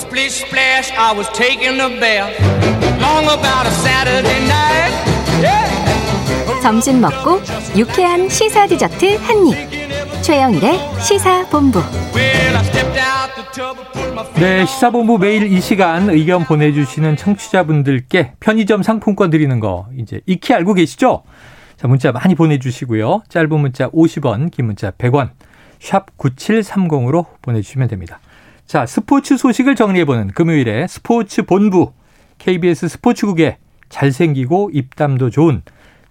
Splish splash, I was taking a bath. Long about a Saturday night. Yeah. 점심 먹고 유쾌한 시사 디저트 한 입. 최영일의 시사 본부. Well, I stepped out the tub and put my feet 네, 시사본부 매일 이 시간 의견 보내주시는 청취자분들께 편의점 상품권 드리는 거 이제 익히 알고 계시죠? 자, 문자 많이 보내주시고요. 짧은 문자 50원, 긴 문자 100원, 샵 9730으로 보내주시면 됩니다. 자, 스포츠 소식을 정리해보는 금요일에 스포츠 본부, KBS 스포츠국에 잘생기고 입담도 좋은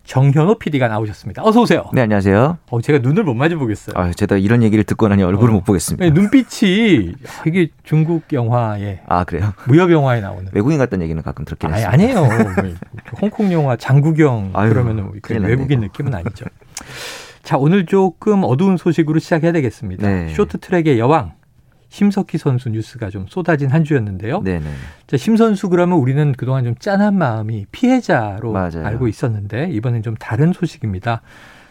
정현호 PD가 나오셨습니다. 어서 오세요. 네, 안녕하세요. 어, 제가 눈을 못 마주 보겠어요. 아, 제가 이런 얘기를 듣고 나니 얼굴을 어. 못 보겠습니다. 네, 눈빛이 이게 중국 영화에 아, 그래요? 무협 영화에 나오는 외국인 같다는 얘기는 가끔 듣긴 아니, 했습니다. 아니에요. 뭐, 홍콩 영화 장국영 그 큰일 났네, 외국인. 느낌은 아니죠. 자, 오늘 조금 어두운 소식으로 시작해야 되겠습니다. 네. 쇼트트랙의 여왕 심석희 선수 뉴스가 좀 쏟아진 한 주였는데요. 네네. 자, 심 선수 그러면 우리는 그동안 좀 짠한 마음이 피해자로 맞아요. 알고 있었는데 이번엔 좀 다른 소식입니다.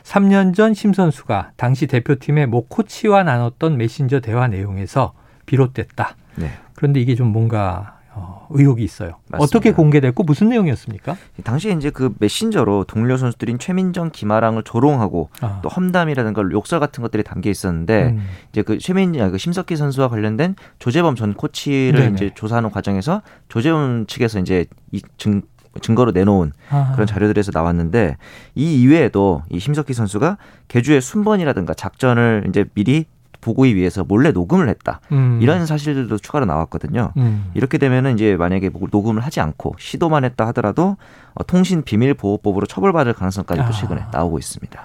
3년 전 심 선수가 당시 대표팀의 모 코치와 나눴던 메신저 대화 내용에서 비롯됐다. 네. 그런데 이게 좀 뭔가 어, 의혹이 있어요. 맞습니다. 어떻게 공개됐고 무슨 내용이었습니까? 당시에 이제 그 메신저로 동료 선수들인 최민정, 김아랑을 조롱하고 아, 또 험담이라든가 욕설 같은 것들이 담겨 있었는데 음, 이제 그 최민, 아, 그 심석희 선수와 관련된 조재범 전 코치를 네네. 이제 조사하는 과정에서 조재범 측에서 이제 이 증, 증거로 내놓은 아, 그런 자료들에서 나왔는데 이 이외에도 이 심석희 선수가 개주의 순번이라든가 작전을 이제 미리 보고히 위해서 몰래 녹음을 했다. 음, 이런 사실들도 추가로 나왔거든요. 음, 이렇게 되면은 이제 만약에 뭐 녹음을 하지 않고 시도만 했다 하더라도 어, 통신 비밀 보호법으로 처벌받을 가능성까지 아. 또 최근에 나오고 있습니다.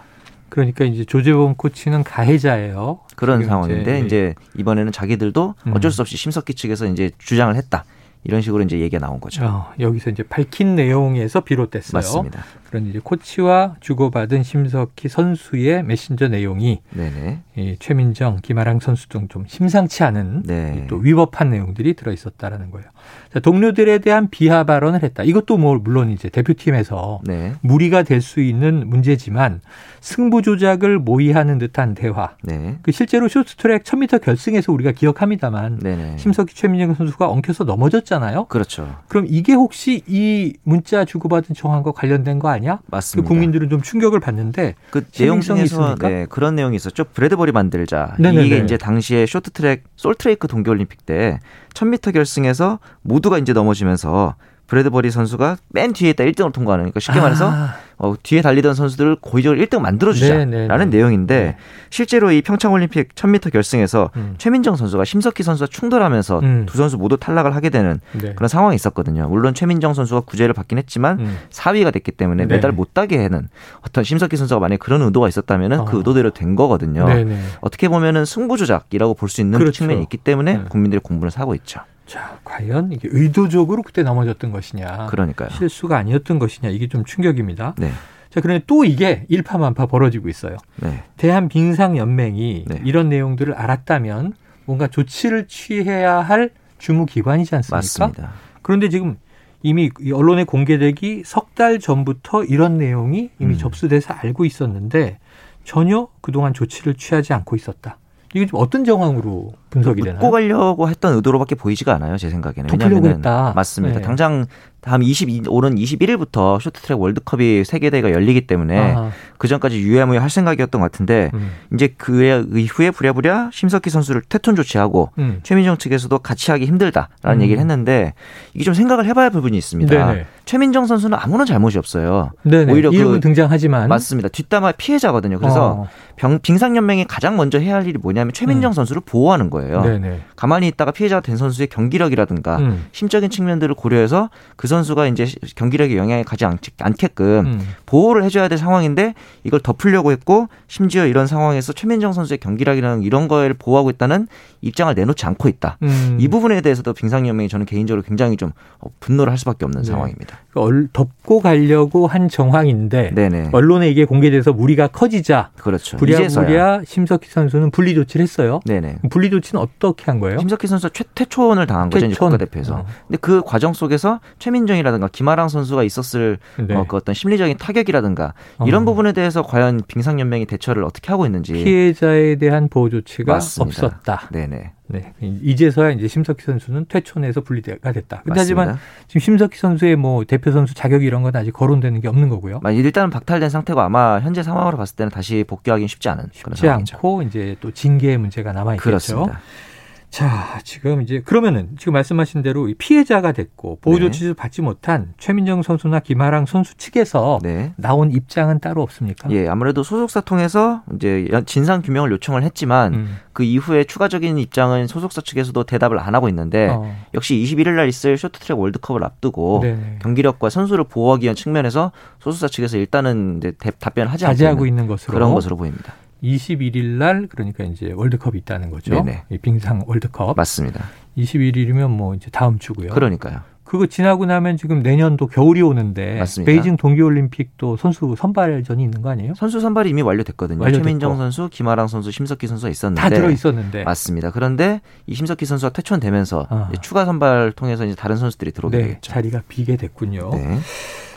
그러니까 이제 조재범 코치는 가해자예요. 그런 상황인데 이제 이번에는 자기들도 음. 어쩔 수 없이 심석희 측에서 이제 주장을 했다. 이런 식으로 이제 얘기가 나온 거죠. 어, 여기서 이제 밝힌 내용에서 비롯됐어요. 맞습니다. 그런 이제 코치와 주고받은 심석희 선수의 메신저 내용이 네네. 이 최민정, 김아랑 선수 등 좀 심상치 않은 네. 이또 위법한 내용들이 들어 있었다라는 거예요. 자, 동료들에 대한 비하 발언을 했다. 이것도 뭐 물론 이제 대표팀에서 네. 무리가 될 수 있는 문제지만 승부 조작을 모의하는 듯한 대화. 네. 그 실제로 쇼트트랙 1000m 결승에서 우리가 기억합니다만 네네. 심석희 최민정 선수가 엉켜서 넘어졌잖아요. 그렇죠. 그럼 이게 혹시 이 문자 주고받은 정황과 관련된 거 아니 야? 그 맞습니다. 국민들은 좀 충격을 받는데 그 내용 중에서? 네, 그런 내용이 있었죠. 브래드버리 만들자. 네네네. 이게 이제 당시에 쇼트트랙 솔트레이크 동계올림픽 때 1000m 결승에서 모두가 이제 넘어지면서 브래드버리 선수가 맨 뒤에 있다 1등으로 통과하는 그러니까 쉽게 말해서 아, 어, 뒤에 달리던 선수들을 고의적으로 1등 만들어주자라는 네네네. 내용인데 네. 실제로 이 평창올림픽 1000m 결승에서 음. 최민정 선수가 심석희 선수와 충돌하면서 음. 두 선수 모두 탈락을 하게 되는 네. 그런 상황이 있었거든요. 물론 최민정 선수가 구제를 받긴 했지만 음. 4위가 됐기 때문에 네. 메달 못 따게 하는 어떤 심석희 선수가 만약에 그런 의도가 있었다면은 어. 그 의도대로 된 거거든요. 네네. 어떻게 보면은 승부 조작이라고 볼 수 있는 그렇죠. 측면이 있기 때문에 네. 국민들이 공분을 사고 있죠. 자, 과연 이게 의도적으로 그때 넘어졌던 것이냐, 그러니까요. 실수가 아니었던 것이냐 이게 좀 충격입니다. 네. 자, 그런데 또 이게 일파만파 벌어지고 있어요. 네. 대한 빙상 연맹이 네. 이런 내용들을 알았다면 뭔가 조치를 취해야 할 주무 기관이지 않습니까? 맞습니다. 그런데 지금 이미 이 언론에 공개되기 석 달 전부터 이런 내용이 이미 음. 접수돼서 알고 있었는데 전혀 그동안 조치를 취하지 않고 있었다. 이게 좀 어떤 정황으로 분석이 되나요? 웃고 가려고 했던 의도로밖에 보이지가 않아요, 제 생각에는. 했다. 맞습니다. 네. 당장 다음 22 오는 21일부터 쇼트트랙 월드컵이 세계 대회가 열리기 때문에 그 전까지 유야무야 할 생각이었던 것 같은데 음, 이제 그의 이후에 부랴부랴 심석희 선수를 퇴촌 조치하고 음. 최민정 측에서도 같이 하기 힘들다라는 음. 얘기를 했는데 이게 좀 생각을 해봐야 할 부분이 있습니다. 네네. 최민정 선수는 아무런 잘못이 없어요. 네네. 오히려 그- 등장하지만 맞습니다. 뒷담화 피해자거든요. 그래서 어, 병, 빙상연맹이 가장 먼저 해야 할 일이 뭐냐면 최민정 음. 선수를 보호하는 거예요. 네네. 가만히 있다가 피해자가 된 선수의 경기력이라든가 음, 심적인 측면들을 고려해서 그 선수가 이제 경기력에 영향이 가지 않, 않게끔 음. 보호를 해줘야 될 상황인데 이걸 덮으려고 했고 심지어 이런 상황에서 최민정 선수의 경기력이라는 이런 거를 보호하고 있다는 입장을 내놓지 않고 있다. 음. 이 부분에 대해서도 빙상연맹이 저는 개인적으로 굉장히 좀 어, 분노를 할 수밖에 없는 네. 상황입니다. 얼- 덮고 가려고 한 정황인데 네네. 언론에 이게 공개돼서 무리가 커지자 그렇죠. 부랴부랴. 심석희 선수는 분리 조치를 했어요. 네네. 분리 조치 는 어떻게 한 거예요? 심석희 선수가 최, 퇴촌을 당한 거죠, 퇴촌. 국가대표에서. 어. 근데 그 과정 속에서 최민정이라든가 김아랑 선수가 있었을 네. 어, 그 어떤 심리적인 타격이라든가 이런 어. 부분에 대해서 과연 빙상연맹이 대처를 어떻게 하고 있는지. 피해자에 대한 보호 조치가 맞습니다. 없었다. 네네. 네. 이제서야 이제 심석희 선수는 퇴촌에서 분리가 됐다. 근데 맞습니다. 하지만 지금 심석희 선수의 뭐 대표 선수 자격 이런 건 아직 거론되는 게 없는 거고요. 아, 일단은 박탈된 상태고 아마 현재 상황으로 봤을 때는 다시 복귀하기는 쉽지 않은 그런 쉽지 상황이죠. 않고 이제 또 징계의 문제가 남아 있겠죠. 그렇습니다. 자, 지금 이제 그러면은 지금 말씀하신 대로 이 피해자가 됐고 보호 네. 조치를 받지 못한 최민정 선수나 김하랑 선수 측에서 네. 나온 입장은 따로 없습니까? 예, 아무래도 소속사 통해서 이제 진상 규명을 요청을 했지만 음. 그 이후에 추가적인 입장은 소속사 측에서도 대답을 안 하고 있는데 어. 역시 21일 날 있을 쇼트트랙 월드컵을 앞두고 네네. 경기력과 선수를 보호하기 위한 측면에서 소속사 측에서 일단은 이제 대- 답변하지 않고 있는 것으로 그런 것으로 보입니다. 21일 날 그러니까 이제 월드컵이 있다는 거죠. 네네. 이 빙상 월드컵. 맞습니다. 21일이면 뭐 이제 다음 주고요. 그러니까요. 그거 지나고 나면 지금 내년도 겨울이 오는데 맞습니다. 베이징 동계올림픽도 선수 선발전이 있는 거 아니에요? 선수 선발이 이미 완료됐거든요. 완료됐고. 최민정 선수, 김아랑 선수, 심석희 선수가 있었는데 다 들어 있었는데. 맞습니다. 그런데 이 심석희 선수가 퇴촌되면서 아. 추가 선발 통해서 이제 다른 선수들이 들어오게 네, 되겠죠. 자리가 비게 됐군요. 네.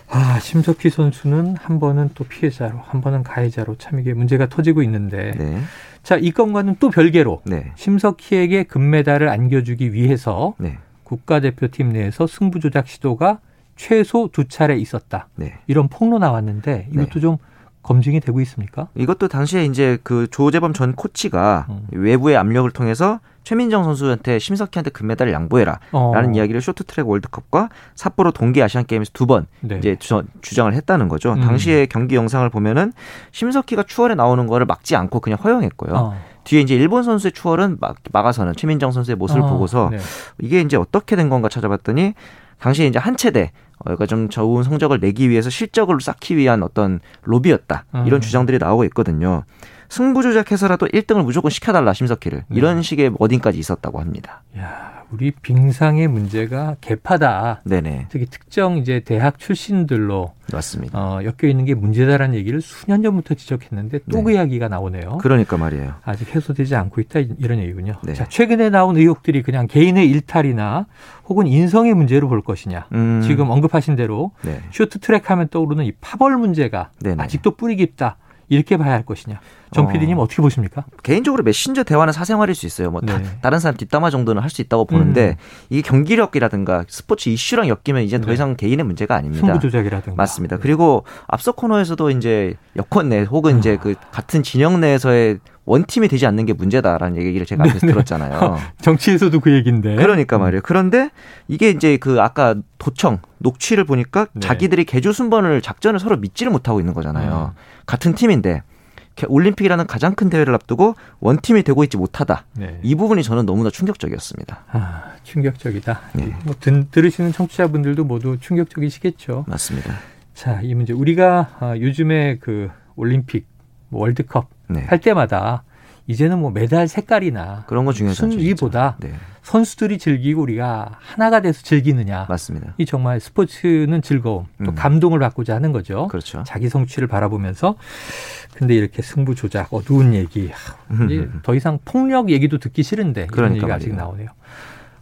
아, 심석희 선수는 한 번은 또 피해자로, 한 번은 가해자로 참 이게 문제가 터지고 있는데. 네. 자, 이 건과는 또 별개로 네. 심석희에게 금메달을 안겨주기 위해서 네. 국가대표팀 내에서 승부 조작 시도가 최소 두 차례 있었다. 네. 이런 폭로 나왔는데 이것도 좀 검증이 되고 있습니까? 이것도 당시에 이제 그 조재범 전 코치가 음. 외부의 압력을 통해서 최민정 선수한테 심석희한테 금메달을 양보해라. 어. 라는 이야기를 쇼트트랙 월드컵과 삿포로 동계 아시안 게임에서 두번 네. 이제 주, 주장을 했다는 거죠. 음. 당시에 경기 영상을 보면은 심석희가 추월에 나오는 거를 막지 않고 그냥 허용했고요. 어. 뒤에 이제 일본 선수의 추월은 막, 막아서는 최민정 선수의 모습을 어, 보고서 네. 이게 이제 어떻게 된 건가 찾아봤더니 당시에 이제 한 체대 어, 그러니까 좀 좋은 성적을 내기 위해서 실적을 쌓기 위한 어떤 로비였다 음. 이런 주장들이 나오고 있거든요. 승부 조작해서라도 1등을 무조건 시켜달라 심석희를 네. 이런 식의 워딩까지 있었다고 합니다. 야, 우리 빙상의 문제가 개파다. 네네 특히 특정 이제 대학 출신들로 맞습니다. 어, 엮여 있는 게 문제다라는 얘기를 수년 전부터 지적했는데 또그 네. 이야기가 나오네요. 그러니까 말이에요. 아직 해소되지 않고 있다 이런 얘기군요. 네. 자, 최근에 나온 의혹들이 그냥 개인의 일탈이나 혹은 인성의 문제로 볼 것이냐. 음, 지금 언급하신 대로 네. 쇼트트랙 하면 떠오르는 이 파벌 문제가 네네. 아직도 뿌리 깊다. 이렇게 봐야 할 것이냐. 정 어. PD님 어떻게 보십니까? 개인적으로 메신저 대화는 사생활일 수 있어요. 뭐 다, 네. 다 른 사람 뒷담화 정도는 할 수 있다고 보는데 음. 이게 경기력이라든가 스포츠 이슈랑 엮이면 이제 더 네. 이상 개인의 문제가 아닙니다. 승부 조작이라든가. 맞습니다. 네. 그리고 앞서 코너에서도 이제 여권 내 혹은 이제 그 같은 진영 내에서의 원팀이 되지 않는 게 문제다라는 얘기를 제가 앞에서 네네. 들었잖아요. 정치에서도 그 얘기인데. 그러니까 말이에요. 그런데 이게 이제 그 아까 도청 녹취를 보니까 네. 자기들이 개주 순번을 작전을 서로 믿지를 못하고 있는 거잖아요. 음. 같은 팀인데 올림픽이라는 가장 큰 대회를 앞두고 원팀이 되고 있지 못하다. 네. 이 부분이 저는 너무나 충격적이었습니다. 아, 충격적이다. 네. 뭐 든, 들으시는 청취자분들도 모두 충격적이시겠죠. 맞습니다. 자, 이 문제 우리가 아, 요즘에 그 올림픽, 뭐 월드컵 네. 할 때마다 이제는 뭐 메달 색깔이나 그런 거 중요하지. 순위보다. 네. 선수들이 즐기고 우리가 하나가 돼서 즐기느냐. 맞습니다. 이 정말 스포츠는 즐거움, 또 음. 감동을 받고자 하는 거죠. 그렇죠. 자기 성취를 바라보면서 근데 이렇게 승부 조작, 어두운 얘기, 하, 이제 더 이상 폭력 얘기도 듣기 싫은데 이런 그러니까 얘기가 아직. 나오네요.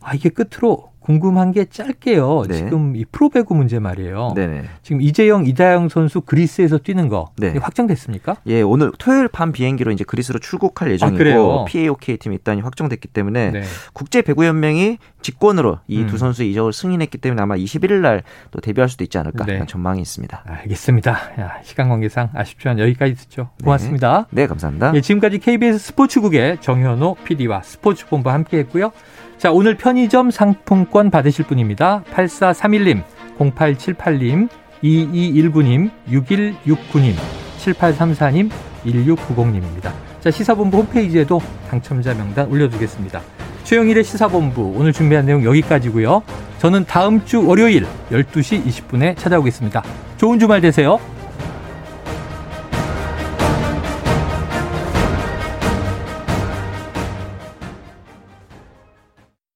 아 이게 끝으로 궁금한 게 짧게요. 네. 지금 이 프로배구 문제 말이에요. 네네. 지금 이재영, 이다영 선수 그리스에서 뛰는 거 네. 확정됐습니까? 예, 오늘 토요일 밤 비행기로 이제 그리스로 출국할 예정이고 아? PAOK 팀 입단이 확정됐기 때문에 네. 국제 배구 연맹이 직권으로 이두 음. 선수의 이적을 승인했기 때문에 아마 21일 날 또 데뷔할 수도 있지 않을까 네. 전망이 있습니다. 알겠습니다. 야, 시간 관계상 아쉽지만 여기까지 듣죠. 고맙습니다. 네, 감사합니다. 예, 지금까지 KBS 스포츠국의 정현호 PD와 스포츠본부 함께했고요. 자, 오늘 편의점 상품권 받으실 분입니다. 8431님, 0878님, 2219님, 6169님, 7834님, 1690님입니다. 자, 시사본부 홈페이지에도 당첨자 명단 올려두겠습니다. 최영일의 시사본부 오늘 준비한 내용 여기까지고요. 저는 다음 주 월요일 12시 20분에 찾아오겠습니다. 좋은 주말 되세요.